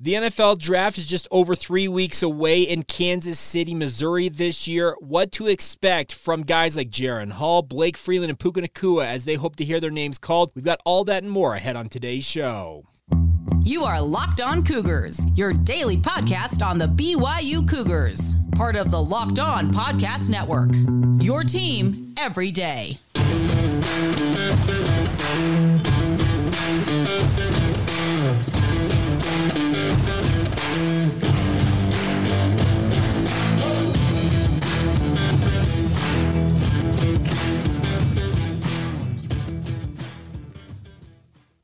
The NFL draft is just over three weeks away in Kansas City, Missouri this year. What to expect from guys like Jaren Hall, Blake Freeland, and Puka Nacua as they hope to hear their names called. We've got all that and more ahead on today's show. You are Locked On Cougars, your daily podcast on the BYU Cougars, part of the Locked On Podcast Network. Your team every day.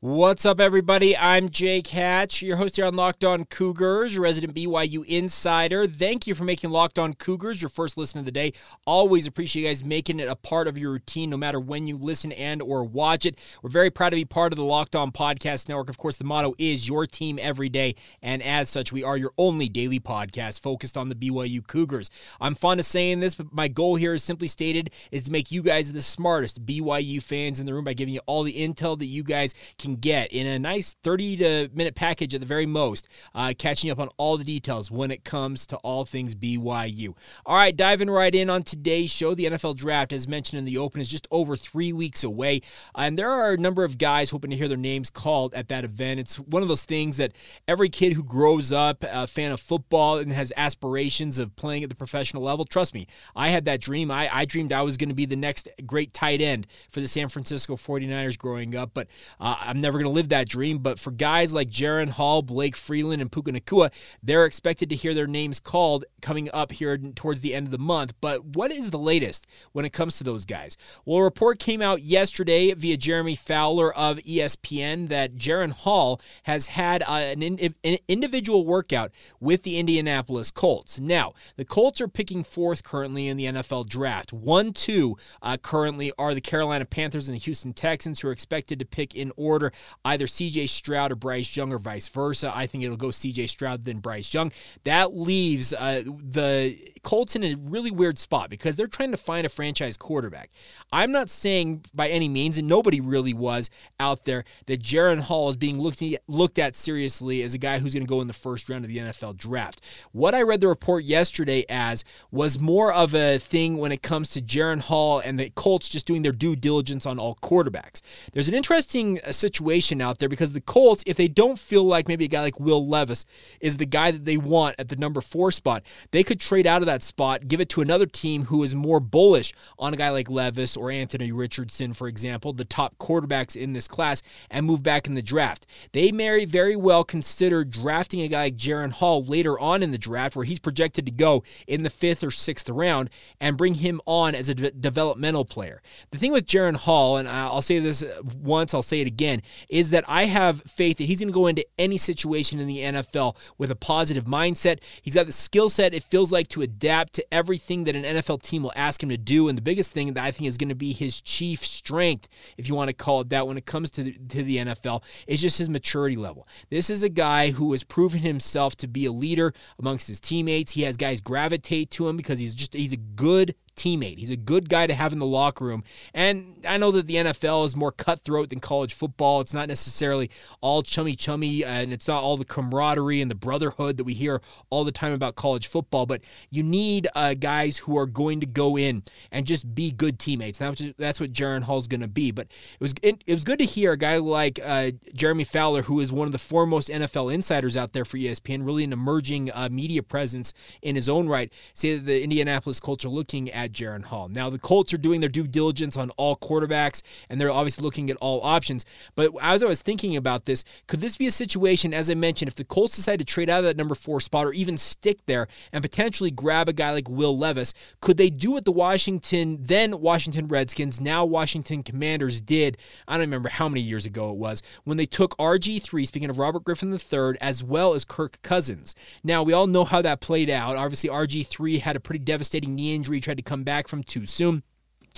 What's up, everybody? I'm Jake Hatch, your host here on Locked On Cougars, your resident BYU insider. Thank you for making Locked On Cougars your first listen of the day. Always appreciate you guys making it a part of your routine, no matter when you listen and or watch it. We're very proud to be part of the Locked On Podcast Network. Of course, the motto is your team every day, and as such, we are your only daily podcast focused on the BYU Cougars. I'm fond of saying this, but my goal here is simply stated is to make you guys the smartest BYU fans in the room by giving you all the intel that you guys can get in a nice 30 to minute package at the very most, uh, catching up on all the details when it comes to all things BYU. All right, diving right in on today's show, the NFL draft, as mentioned in the open, is just over three weeks away, and there are a number of guys hoping to hear their names called at that event. It's one of those things that every kid who grows up a fan of football and has aspirations of playing at the professional level, trust me, I had that dream. I, I dreamed I was going to be the next great tight end for the San Francisco 49ers growing up, but uh, I'm never going to live that dream. But for guys like Jaren Hall, Blake Freeland, and Puka Nacua, they're expected to hear their names called coming up here towards the end of the month. But what is the latest when it comes to those guys? Well, a report came out yesterday via Jeremy Fowler of ESPN that Jaren Hall has had uh, an individual workout with the Indianapolis Colts. Now, the Colts are picking fourth currently in the NFL draft. One, two uh, currently are the Carolina Panthers and the Houston Texans, who are expected to pick in order either CJ Stroud or Bryce Young or vice versa. I think it'll go CJ Stroud then Bryce Young. That leaves uh, the Colts in a really weird spot because they're trying to find a franchise quarterback. I'm not saying by any means, and nobody really was out there, that Jaren Hall is being looked at, looked at seriously as a guy who's going to go in the first round of the NFL draft. What I read the report yesterday as was more of a thing when it comes to Jaren Hall and the Colts just doing their due diligence on all quarterbacks. There's an interesting uh, situation out there because the Colts, if they don't feel like maybe a guy like Will Levis is the guy that they want at the number four spot, they could trade out of that spot, give it to another team who is more bullish on a guy like Levis or Anthony Richardson, for example, the top quarterbacks in this class, and move back in the draft. They may very well consider drafting a guy like Jaren Hall later on in the draft, where he's projected to go in the fifth or sixth round, and bring him on as a de- developmental player. The thing with Jaren Hall, and I'll say this once, I'll say it again, is that I have faith that he's going to go into any situation in the NFL with a positive mindset. He's got the skill set, it feels like, to adapt to everything that an NFL team will ask him to do. And the biggest thing that I think is going to be his chief strength, if you want to call it that, when it comes to the, to the NFL, is just his maturity level. This is a guy who has proven himself to be a leader amongst his teammates. He has guys gravitate to him because he's just he's a good teammate. He's a good guy to have in the locker room. And I know that the NFL is more cutthroat than college football. It's not necessarily all chummy chummy and it's not all the camaraderie and the brotherhood that we hear all the time about college football, but you need uh, guys who are going to go in and just be good teammates. That's that's what Jaren Hall's going to be. But it was it, it, was good to hear a guy like uh, Jeremy Fowler, who is one of the foremost NFL insiders out there for ESPN, really an emerging uh, media presence in his own right, say that the Indianapolis Colts are looking at Jaren Hall. Now, the Colts are doing their due diligence on all quarterbacks, and they're obviously looking at all options. But as I was thinking about this, could this be a situation, as I mentioned, if the Colts decide to trade out of that number four spot or even stick there and potentially grab a guy like Will Levis, could they do what the Washington, then Washington Redskins, now Washington Commanders did? I don't remember how many years ago it was, when they took RG3, speaking of Robert Griffin III, as well as Kirk Cousins. Now, we all know how that played out. Obviously, RG3 had a pretty devastating knee injury, tried to come come back from too soon.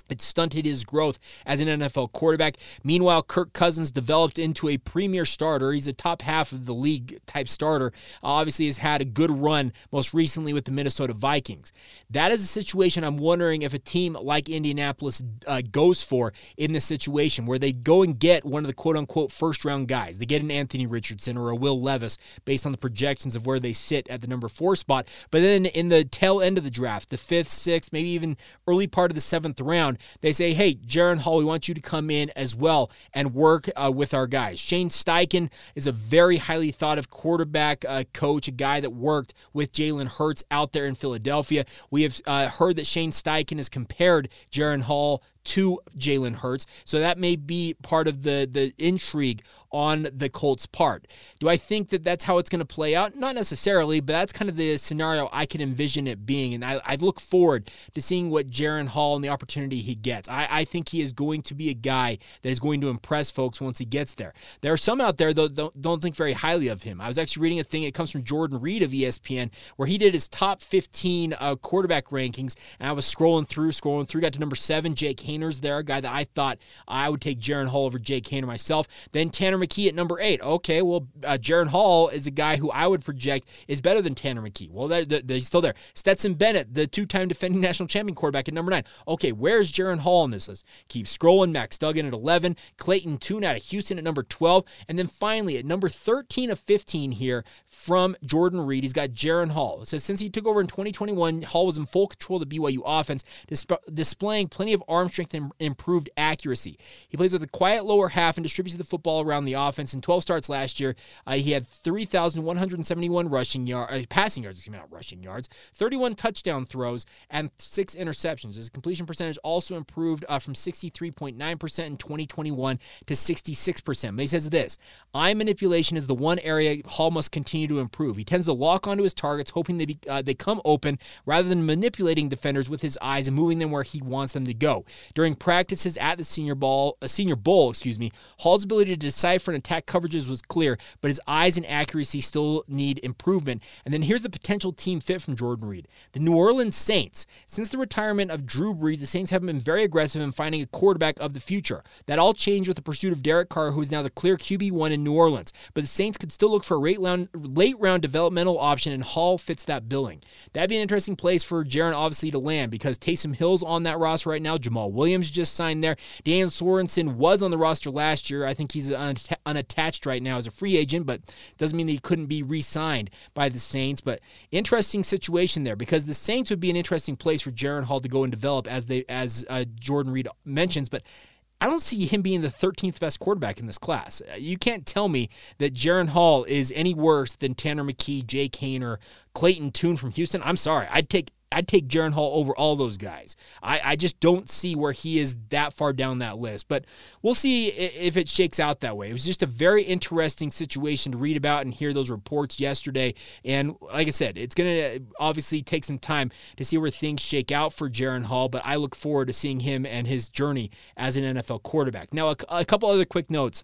It stunted his growth as an NFL quarterback. Meanwhile, Kirk Cousins developed into a premier starter. He's a top half of the league type starter. Obviously, has had a good run most recently with the Minnesota Vikings. That is a situation I'm wondering if a team like Indianapolis uh, goes for in this situation where they go and get one of the quote unquote first round guys. They get an Anthony Richardson or a Will Levis based on the projections of where they sit at the number four spot. But then in the tail end of the draft, the fifth, sixth, maybe even early part of the seventh round, they say, hey, Jaren Hall, we want you to come in as well and work uh, with our guys. Shane Steichen is a very highly thought of quarterback uh, coach, a guy that worked with Jalen Hurts out there in Philadelphia. We have uh, heard that Shane Steichen has compared Jaren Hall to Jalen Hurts. So that may be part of the the intrigue on the Colts' part. Do I think that that's how it's going to play out? Not necessarily, but that's kind of the scenario I can envision it being. And I, I look forward to seeing what Jaren Hall and the opportunity he gets. I, I think he is going to be a guy that is going to impress folks once he gets there. There are some out there that don't, don't think very highly of him. I was actually reading a thing, it comes from Jordan Reid of ESPN, where he did his top 15 uh, quarterback rankings. And I was scrolling through, scrolling through, got to number seven, Jake There, a guy that I thought I would take Jaren Hall over Jake Haener myself. Then Tanner McKee at number eight. Okay, well, uh, Jaren Hall is a guy who I would project is better than Tanner McKee. Well, they're, still there. Stetson Bennett, the two time defending national champion quarterback at number nine. Okay, where's Jaren Hall in this list? Keep scrolling. Max Duggan at 11. Clayton Tune out of Houston at number 12. And then finally, at number 13 of 15 here from Jordan Reid, he's got Jaren Hall. It says since he took over in 2021, Hall was in full control of the BYU offense, disp- displaying plenty of arm strength and improved accuracy. He plays with a quiet lower half and distributes the football around the offense. In 12 starts last year, uh, he had 3,171 rushing yard, uh, passing yards, excuse me, not rushing yards, 31 touchdown throws, and six interceptions. His completion percentage also improved uh, from 63.9% in 2021 to 66%. But he says this eye manipulation is the one area Hall must continue to improve. He tends to lock onto his targets, hoping they, be, uh, they come open rather than manipulating defenders with his eyes and moving them where he wants them to go. During practices at the Senior Ball, uh, Senior Bowl, excuse me, Hall's ability to decipher and attack coverages was clear, but his eyes and accuracy still need improvement. And then here's the potential team fit from Jordan Reid: the New Orleans Saints. Since the retirement of Drew Brees, the Saints haven't been very aggressive in finding a quarterback of the future. That all changed with the pursuit of Derek Carr, who is now the clear QB one in New Orleans. But the Saints could still look for a late round, late round developmental option, and Hall fits that billing. That'd be an interesting place for Jaren obviously to land because Taysom Hill's on that roster right now. Jamaal Williams just signed there. Dan Sorensen was on the roster last year. I think he's unattached right now as a free agent, but doesn't mean that he couldn't be re signed by the Saints. But interesting situation there because the Saints would be an interesting place for Jaren Hall to go and develop as they as uh, Jordan Reid mentions. But I don't see him being the 13th best quarterback in this class. You can't tell me that Jaren Hall is any worse than Tanner McKee, Jake Haener, Clayton Tune from Houston. I'm sorry. I'd take I'd take Jaren Hall over all those guys. I, I just don't see where he is that far down that list. But we'll see if it shakes out that way. It was just a very interesting situation to read about and hear those reports yesterday. And like I said, it's going to obviously take some time to see where things shake out for Jaren Hall. But I look forward to seeing him and his journey as an NFL quarterback. Now, a, a couple other quick notes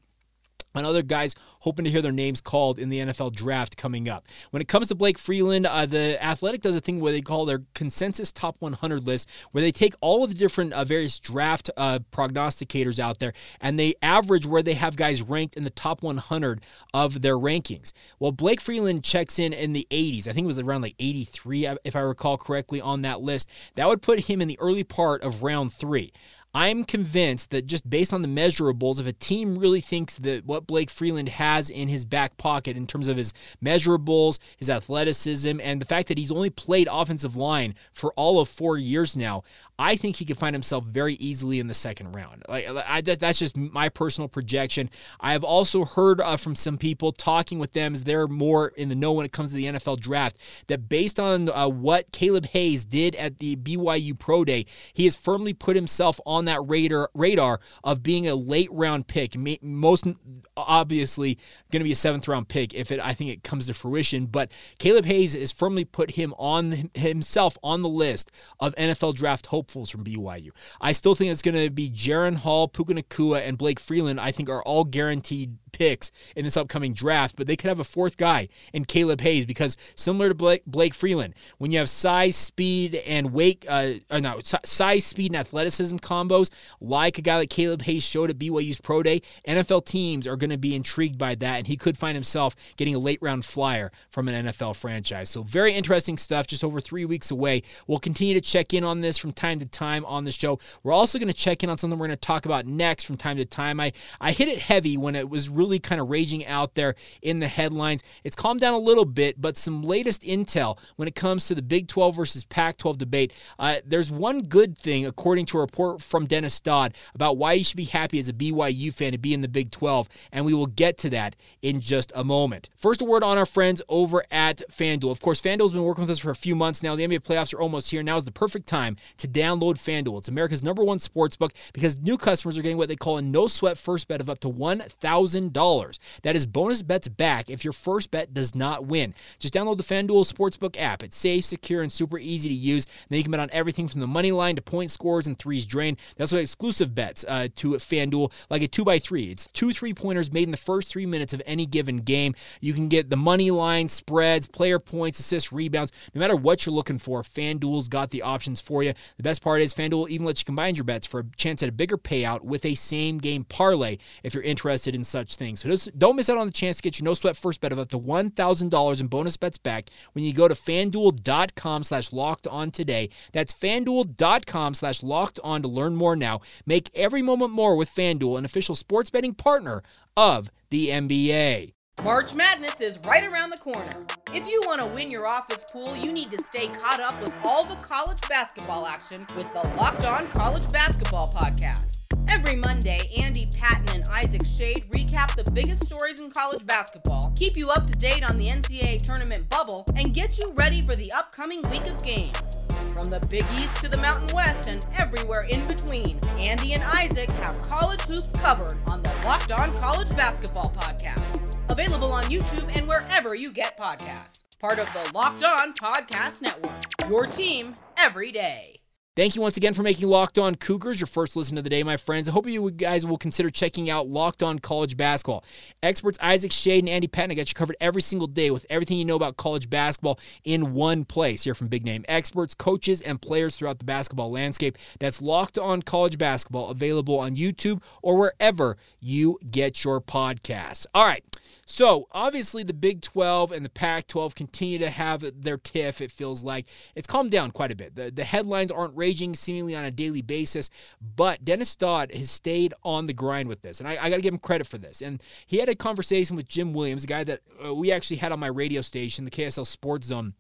and other guys hoping to hear their names called in the NFL draft coming up. When it comes to Blake Freeland, uh, the Athletic does a thing where they call their consensus top 100 list, where they take all of the different uh, various draft uh, prognosticators out there and they average where they have guys ranked in the top 100 of their rankings. Well, Blake Freeland checks in in the 80s. I think it was around like 83, if I recall correctly, on that list. That would put him in the early part of round three. I'm convinced that just based on the measurables, if a team really thinks that what Blake Freeland has in his back pocket in terms of his measurables, his athleticism, and the fact that he's only played offensive line for all of four years now, I think he could find himself very easily in the second round. Like I, that's just my personal projection. I have also heard uh, from some people talking with them as they're more in the know when it comes to the NFL draft that based on uh, what Kaleb Hayes did at the BYU Pro Day, he has firmly put himself on that radar radar of being a late round pick. Most obviously going to be a seventh round pick if it I think it comes to fruition. But Kaleb Hayes has firmly put him on himself on the list of NFL draft hopefuls from BYU. I still think it's going to be Jaren Hall, Puka Nacua, and Blake Freeland. I think are all guaranteed picks in this upcoming draft, but they could have a fourth guy in Kaleb Hayes because similar to Blake, Blake Freeland, when you have size, speed, and weight, uh, or no, size, speed, and athleticism combo, combos, like a guy like Kaleb Hayes showed at BYU's Pro Day, NFL teams are going to be intrigued by that, and he could find himself getting a late round flyer from an NFL franchise. So, very interesting stuff, just over three weeks away. We'll continue to check in on this from time to time on the show. We're also going to check in on something we're going to talk about next from time to time. I, I hit it heavy when it was really kind of raging out there in the headlines. It's calmed down a little bit, but some latest intel when it comes to the Big 12 versus Pac 12 debate. Uh, there's one good thing, according to a report from Dennis Dodd, about why you should be happy as a BYU fan to be in the Big 12, and we will get to that in just a moment. First, a word on our friends over at FanDuel. Of course, FanDuel's been working with us for a few months now. The NBA playoffs are almost here. Now is the perfect time to download FanDuel. It's America's number one sports book because new customers are getting what they call a no sweat first bet of up to $1,000. That is bonus bets back if your first bet does not win. Just download the FanDuel Sportsbook app. It's safe, secure, and super easy to use. And then you can bet on everything from the money line to point scores and threes drained. They also have exclusive bets uh, to FanDuel, like a 2x3. It's two three pointers made in the first three minutes of any given game. You can get the money line, spreads, player points, assists, rebounds. No matter what you're looking for, FanDuel's got the options for you. The best part is FanDuel even lets you combine your bets for a chance at a bigger payout with a same game parlay if you're interested in such things. So just don't miss out on the chance to get your no sweat first bet of up to $1,000 in bonus bets back when you go to fanduel.com slash locked on today. That's fanduel.com slash locked on to learn more now. Make every moment more with FanDuel, an official sports betting partner of the NBA. March Madness is right around the corner. If you want to win your office pool, you need to stay caught up with all the college basketball action with the Locked On College Basketball Podcast. Every Monday, Andy Patton and Isaac Shade recap the biggest stories in college basketball, keep you up to date on the NCAA tournament bubble, and get you ready for the upcoming week of games. From the Big East to the Mountain West and everywhere in between, Andy and Isaac have college hoops covered on the Locked On College Basketball Podcast. Available on YouTube and wherever you get podcasts. Part of the Locked On Podcast Network. Your team every day. Thank you once again for making Locked On Cougars your first listen of the day, my friends. I hope you guys will consider checking out Locked On College Basketball. Experts Isaac Shade and Andy Patton got you covered every single day with everything you know about college basketball in one place. Here from big name experts, coaches, and players throughout the basketball landscape. That's Locked On College Basketball, available on YouTube or wherever you get your podcasts. All right. So, obviously, the Big 12 and the Pac 12 continue to have their tiff, it feels like. It's calmed down quite a bit. The, the headlines aren't raging seemingly on a daily basis, but Dennis Dodd has stayed on the grind with this. And I, I got to give him credit for this. And he had a conversation with Jim Williams, a guy that uh, we actually had on my radio station, the KSL Sports Zone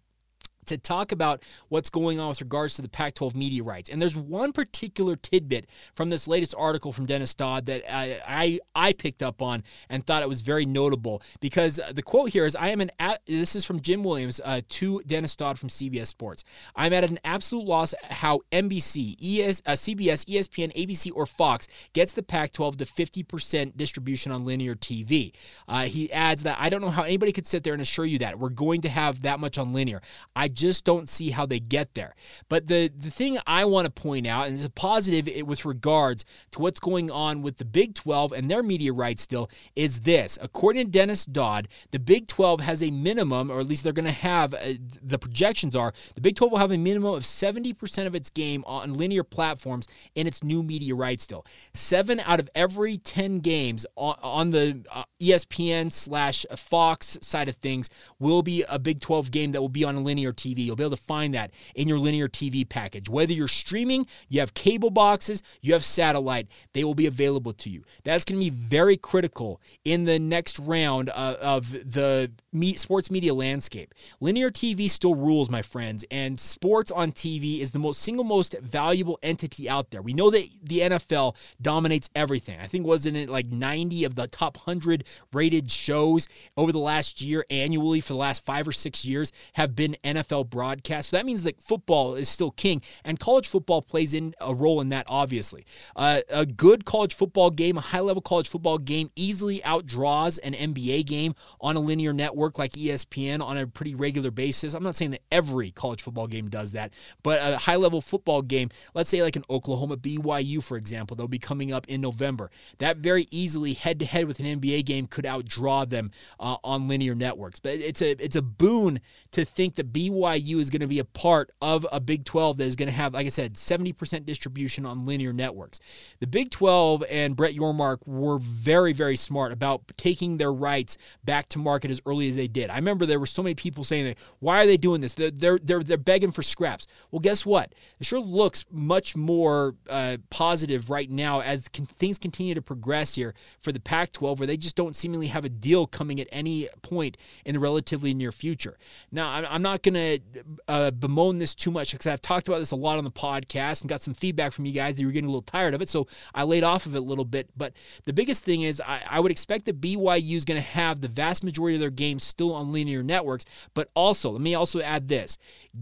to talk about what's going on with regards to the Pac 12 media rights. And there's one particular tidbit from this latest article from Dennis Dodd that I, I, I picked up on and thought it was very notable because the quote here is I am an, this is from Jim Williams uh, to Dennis Dodd from CBS Sports. I'm at an absolute loss how NBC, ES, uh, CBS, ESPN, ABC, or Fox gets the Pac 12 to 50% distribution on linear TV. Uh, he adds that I don't know how anybody could sit there and assure you that we're going to have that much on linear. I just don't see how they get there. But the, the thing I want to point out, and it's a positive with regards to what's going on with the Big 12 and their media rights still, is this. According to Dennis Dodd, the Big 12 has a minimum, or at least they're going to have, uh, the projections are, the Big 12 will have a minimum of 70% of its game on linear platforms in its new media rights still. Seven out of every 10 games on, on the uh, ESPN slash Fox side of things will be a Big 12 game that will be on a linear TV. You'll be able to find that in your linear TV package. Whether you're streaming, you have cable boxes, you have satellite, they will be available to you. That's going to be very critical in the next round uh, of the sports media landscape. Linear TV still rules, my friends, and sports on TV is the most single most valuable entity out there. We know that the NFL dominates everything. I think wasn't it like 90 of the top 100 rated shows over the last year annually for the last 5 or 6 years have been NFL broadcasts. So that means that football is still king and college football plays in a role in that obviously. Uh, a good college football game, a high-level college football game easily outdraws an NBA game on a linear network network like ESPN on a pretty regular basis, I'm not saying that every college football game does that, but a high level football game, let's say like an Oklahoma BYU, for example, they'll be coming up in November. That very easily head to head with an NBA game could outdraw them uh, on linear networks. But it's a it's a boon to think that BYU is going to be a part of a Big 12 that is going to have, like I said, 70% distribution on linear networks. The Big 12 and Brett Yormark were very, very smart about taking their rights back to market as early as they did. I remember there were so many people saying why are they doing this? They're, they're, they're, they're begging for scraps. Well, guess what? It sure looks much more uh, positive right now as things continue to progress here for the Pac 12, where they just don't seemingly have a deal coming at any point in the relatively near future. Now, I'm, I'm not going to uh, bemoan this too much because I've talked about this a lot on the podcast and got some feedback from you guys that you were getting a little tired of it. So I laid off of it a little bit. But the biggest thing is I, I would expect that BYU is going to have the vast majority of their games still on linear networks. But also, let me also add this: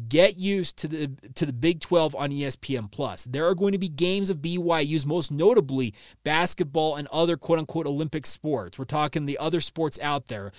get used to the to the Big 12 on ESPN Plus. There are going to be games of BYU's, most notably basketball and other quote unquote Olympic sports. We're talking the other sports out there,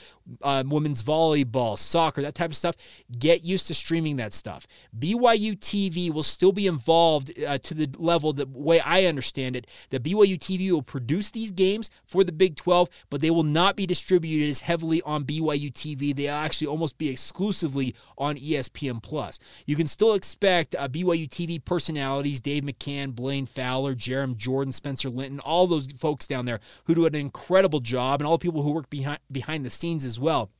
uh, women's volleyball, soccer, that type of stuff. Get used to streaming that stuff. BYU TV will still be involved uh, to the level the way I understand it that BYU TV will produce these games for the Big 12, but they will not be distributed as heavily on BYU TV. They'll actually almost be exclusively on ESPN Plus. You can still expect uh, BYU TV personalities Dave McCann, Blaine Fowler, Jarom Jordan, Spencer Linton, all those folks down there who do an incredible job, and all the people who work behind behind the scenes as well.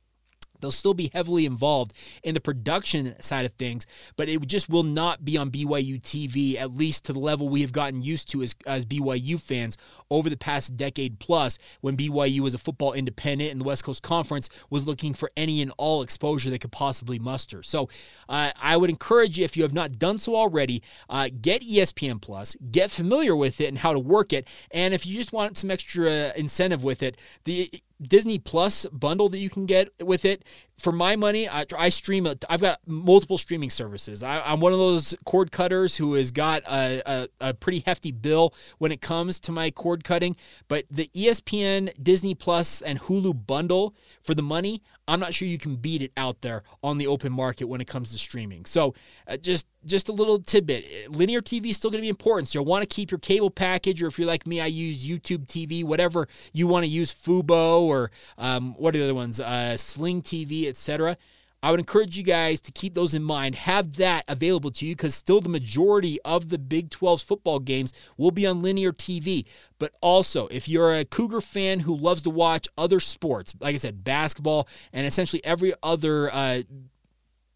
They'll still be heavily involved in the production side of things, but it just will not be on BYU TV, at least to the level we have gotten used to as, as BYU fans over the past decade plus when BYU was a football independent and the West Coast Conference was looking for any and all exposure they could possibly muster. So uh, I would encourage you, if you have not done so already, uh, get ESPN Plus, get familiar with it and how to work it. And if you just want some extra incentive with it, the Disney Plus bundle that you can get with it. For my money, I, I stream. i have got multiple streaming services. I, am one of those cord cutters who has got a, a, a, pretty hefty bill when it comes to my cord cutting. But the ESPN, Disney Plus, and Hulu bundle for the money, I'm not sure you can beat it out there on the open market when it comes to streaming. So uh, just just a little tidbit. Linear TV is still going to be important. So you'll want to keep your cable package, or if you're like me, I use YouTube TV, whatever you want to use, Fubo or um, what are the other ones, uh, Sling TV, etc. I would encourage you guys to keep those in mind. Have that available to you because still the majority of the Big 12's football games will be on linear TV. But also, if you're a Cougar fan who loves to watch other sports, like I said, basketball and essentially every other uh,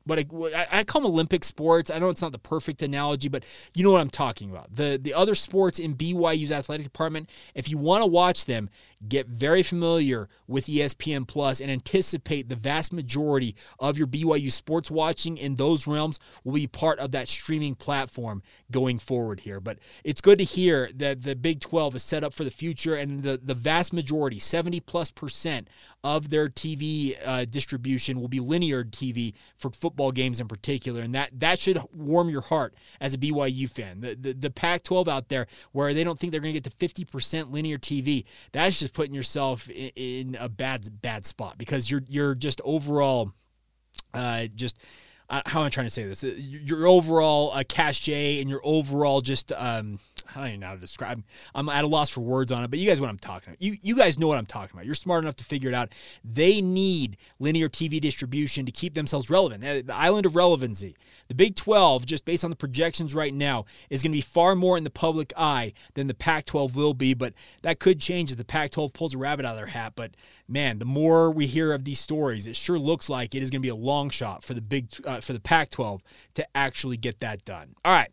what I, I, call them Olympic sports. I know it's not the perfect analogy, but you know what I'm talking about. The the other sports in BYU's athletic department, if you want to watch them, get very familiar with ESPN Plus and anticipate the vast majority of your BYU sports watching in those realms will be part of that streaming platform going forward here. But it's good to hear that the Big 12 is set up for the future and the, the vast majority, 70 plus percent of their TV uh, distribution will be linear TV for football games in particular. And that, that should warm your heart as a BYU fan. The, the, the Pac 12 out there where they don't think they're going to get to 50% linear TV, that's just just putting yourself in, in a bad bad spot because you're you're just overall uh, just uh, how am I trying to say this? Uh, your overall uh, cachet and your overall just um, I don't even know how to describe. I'm at a loss for words on it, but you guys know what I'm talking about. You you guys know what I'm talking about. You're smart enough to figure it out. They need linear TV distribution to keep themselves relevant. The island of relevancy. The Big 12, just based on the projections right now, is going to be far more in the public eye than the Pac 12 will be, but that could change if the Pac 12 pulls a rabbit out of their hat. But man, the more we hear of these stories, it sure looks like it is going to be a long shot for the Big uh, for the Pac 12 to actually get that done. All right.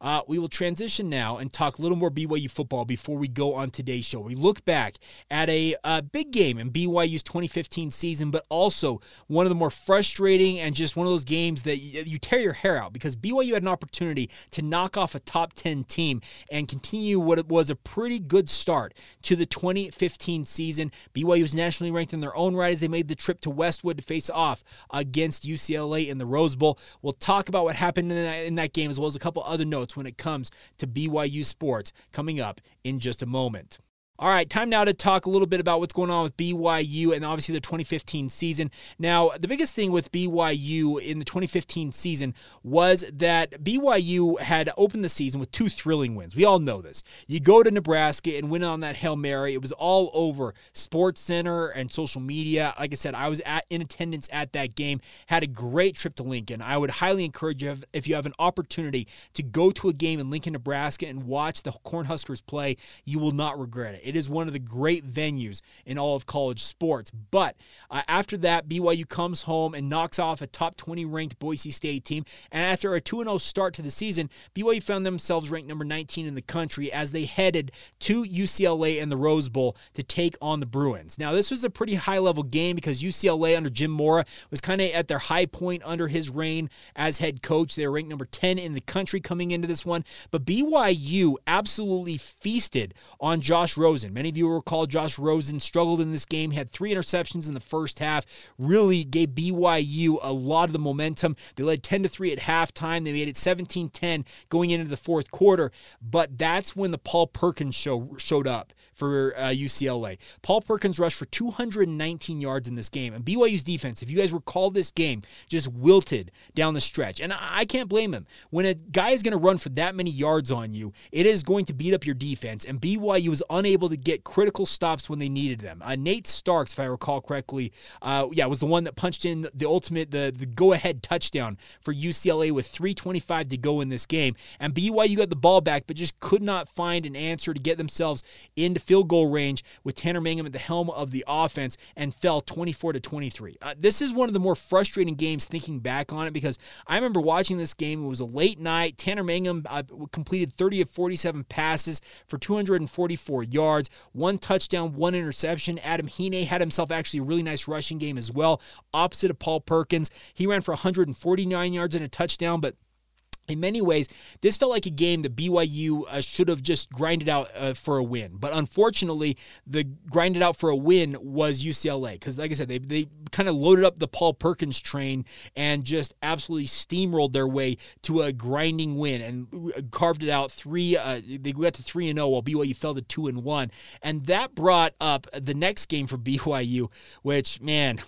Uh, we will transition now and talk a little more BYU football before we go on today's show. We look back at a, a big game in BYU's 2015 season, but also one of the more frustrating and just one of those games that you, you tear your hair out because BYU had an opportunity to knock off a top 10 team and continue what was a pretty good start to the 2015 season. BYU was nationally ranked in their own right as they made the trip to Westwood to face off against UCLA in the Rose Bowl. We'll talk about what happened in that, in that game as well as a couple other notes when it comes to BYU sports coming up in just a moment. All right, time now to talk a little bit about what's going on with BYU and obviously the 2015 season. Now, the biggest thing with BYU in the 2015 season was that BYU had opened the season with two thrilling wins. We all know this. You go to Nebraska and win on that Hail Mary. It was all over Sports Center and social media. Like I said, I was at in attendance at that game. Had a great trip to Lincoln. I would highly encourage you if you have an opportunity to go to a game in Lincoln, Nebraska and watch the Cornhuskers play, you will not regret it. It is one of the great venues in all of college sports. But uh, after that, BYU comes home and knocks off a top 20 ranked Boise State team. And after a 2 0 start to the season, BYU found themselves ranked number 19 in the country as they headed to UCLA and the Rose Bowl to take on the Bruins. Now, this was a pretty high level game because UCLA under Jim Mora was kind of at their high point under his reign as head coach. They were ranked number 10 in the country coming into this one. But BYU absolutely feasted on Josh Rosen. Many of you will recall Josh Rosen struggled in this game, had three interceptions in the first half, really gave BYU a lot of the momentum. They led 10 to 3 at halftime. They made it 17 10 going into the fourth quarter. But that's when the Paul Perkins show showed up for uh, UCLA. Paul Perkins rushed for 219 yards in this game. And BYU's defense, if you guys recall this game, just wilted down the stretch. And I can't blame him. When a guy is going to run for that many yards on you, it is going to beat up your defense. And BYU was unable to get critical stops when they needed them. Uh, Nate Starks, if I recall correctly, uh, yeah, was the one that punched in the ultimate, the, the go ahead touchdown for UCLA with 3.25 to go in this game. And BYU got the ball back, but just could not find an answer to get themselves into field goal range with Tanner Mangum at the helm of the offense and fell 24 to 23. Uh, this is one of the more frustrating games thinking back on it because I remember watching this game. It was a late night. Tanner Mangum uh, completed 30 of 47 passes for 244 yards, one touchdown, one interception. Adam Hine had himself actually a really nice rushing game as well, opposite of Paul Perkins. He ran for 149 yards and a touchdown, but in many ways, this felt like a game that BYU uh, should have just grinded out uh, for a win. But unfortunately, the grinded out for a win was UCLA because, like I said, they, they kind of loaded up the Paul Perkins train and just absolutely steamrolled their way to a grinding win and uh, carved it out three. Uh, they got to three and zero oh while BYU fell to two and one, and that brought up the next game for BYU, which man.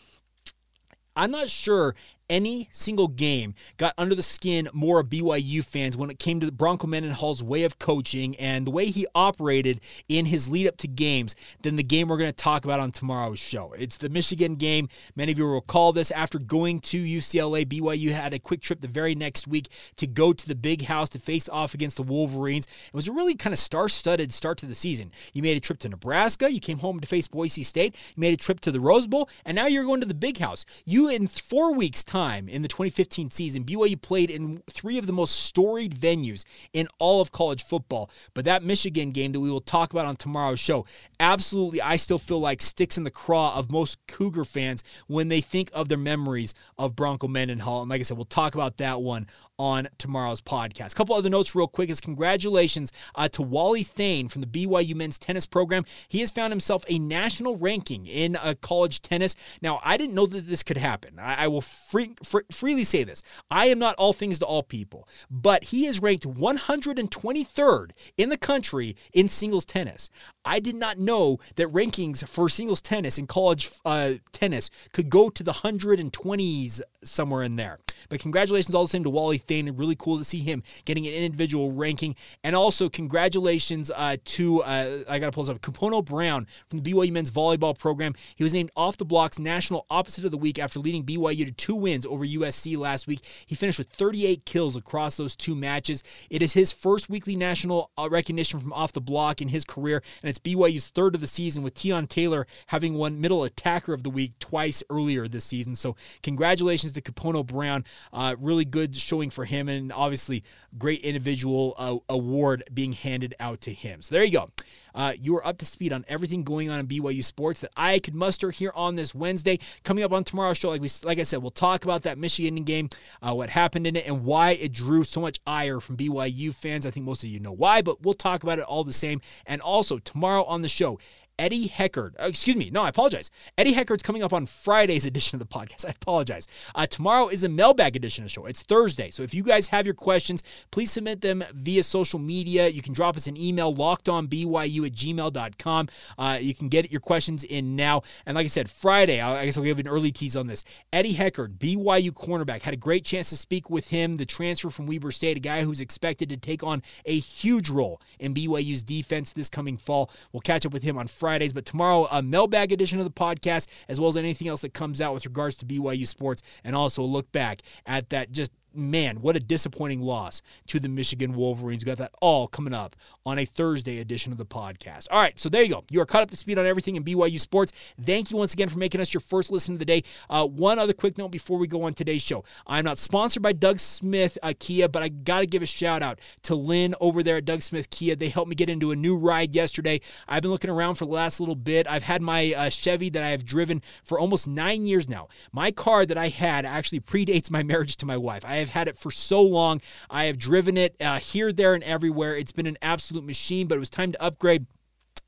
I'm not sure any single game got under the skin more of BYU fans when it came to Bronco Mendenhall's way of coaching and the way he operated in his lead up to games than the game we're going to talk about on tomorrow's show. It's the Michigan game. Many of you will recall this. After going to UCLA, BYU had a quick trip the very next week to go to the big house to face off against the Wolverines. It was a really kind of star studded start to the season. You made a trip to Nebraska, you came home to face Boise State, you made a trip to the Rose Bowl, and now you're going to the big house. You, in four weeks' time, time in the 2015 season, BYU played in three of the most storied venues in all of college football. But that Michigan game that we will talk about on tomorrow's show, absolutely, I still feel like sticks in the craw of most Cougar fans when they think of their memories of Bronco Mendenhall. And like I said, we'll talk about that one on tomorrow's podcast. A couple other notes, real quick, is congratulations uh, to Wally Thane from the BYU men's tennis program. He has found himself a national ranking in uh, college tennis. Now, I didn't know that this could happen. I, I will free, free, freely say this. I am not all things to all people, but he is ranked 123rd in the country in singles tennis. I did not know that rankings for singles tennis in college uh, tennis could go to the 120s somewhere in there. But congratulations all the same to Wally Thane. Really cool to see him getting an individual ranking. And also congratulations uh, to, uh, I got to pull this up, Kapono Brown from the BYU men's volleyball program. He was named off the blocks national opposite of the week after leading BYU to two wins over USC last week. He finished with 38 kills across those two matches. It is his first weekly national uh, recognition from off the block in his career, and it's BYU's third of the season with Tion Taylor having won middle attacker of the week twice earlier this season. So congratulations to Kapono Brown. Uh, really good showing for him, and obviously great individual uh, award being handed out to him. So there you go. Uh, you are up to speed on everything going on in BYU sports that I could muster here on this Wednesday. Coming up on tomorrow's show, like we, like I said, we'll talk about that Michigan game, uh, what happened in it, and why it drew so much ire from BYU fans. I think most of you know why, but we'll talk about it all the same. And also tomorrow on the show, Eddie Heckard. Uh, excuse me. No, I apologize. Eddie Heckard's coming up on Friday's edition of the podcast. I apologize. Uh, tomorrow is a mailbag edition of the show. It's Thursday. So if you guys have your questions, please submit them via social media. You can drop us an email, lockedonbyu at gmail.com. Uh, you can get your questions in now. And like I said, Friday, I guess I'll give an early tease on this. Eddie Heckard, BYU cornerback, had a great chance to speak with him, the transfer from Weber State, a guy who's expected to take on a huge role in BYU's defense this coming fall. We'll catch up with him on Fridays, but tomorrow, a mailbag edition of the podcast, as well as anything else that comes out with regards to BYU sports, and also a look back at that just man, what a disappointing loss to the Michigan Wolverines. Got that all coming up on a Thursday edition of the podcast. All right, so there you go. You are caught up to speed on everything in BYU sports. Thank you once again for making us your first listen of the day. Uh, one other quick note before we go on today's show. I'm not sponsored by Doug Smith uh, Kia, but I got to give a shout out to Lynn over there at Doug Smith Kia. They helped me get into a new ride yesterday. I've been looking around for the last little bit. I've had my uh, Chevy that I have driven for almost nine years now. My car that I had actually predates my marriage to my wife. I have had it for so long. I have driven it uh, here, there, and everywhere. It's been an absolute machine, but it was time to upgrade.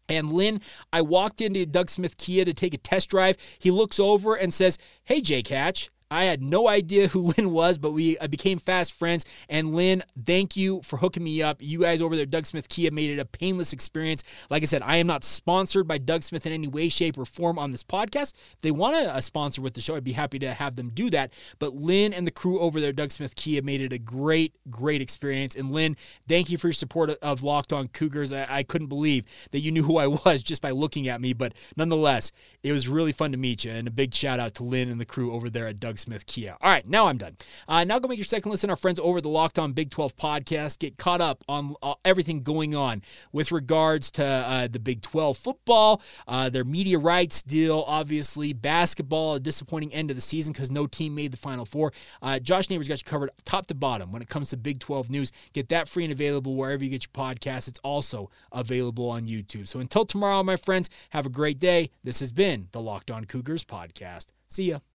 And Lynn, I walked into Doug Smith Kia to take a test drive. He looks over and says, Hey, Jake Hatch, I had no idea who Lynn was, but we uh, became fast friends. And Lynn, thank you for hooking me up. You guys over there, Doug Smith Kia, made it a painless experience. Like I said, I am not sponsored by Doug Smith in any way, shape, or form on this podcast. If they want uh, sponsor with the show, I'd be happy to have them do that. But Lynn and the crew over there, Doug Smith Kia, made it a great, great experience. And Lynn, thank you for your support of Locked On Cougars. I, I couldn't believe that you knew who I was just by looking at me, but nonetheless, it was really fun to meet you. And a big shout out to Lynn and the crew over there at Doug Smith Kia. All right, now I'm done. Uh, now go make your second listen. Our friends over the Locked On Big 12 podcast get caught up on uh, everything going on with regards to uh, the Big 12 football, uh, their media rights deal, obviously basketball, a disappointing end of the season because no team made the Final Four. Uh, Josh Neighbors got you covered top to bottom when it comes to Big 12 news. Get that free and available wherever you get your podcast. It's also available on YouTube. So until tomorrow, my friends, have a great day. This has been the Locked On Cougars podcast. See ya.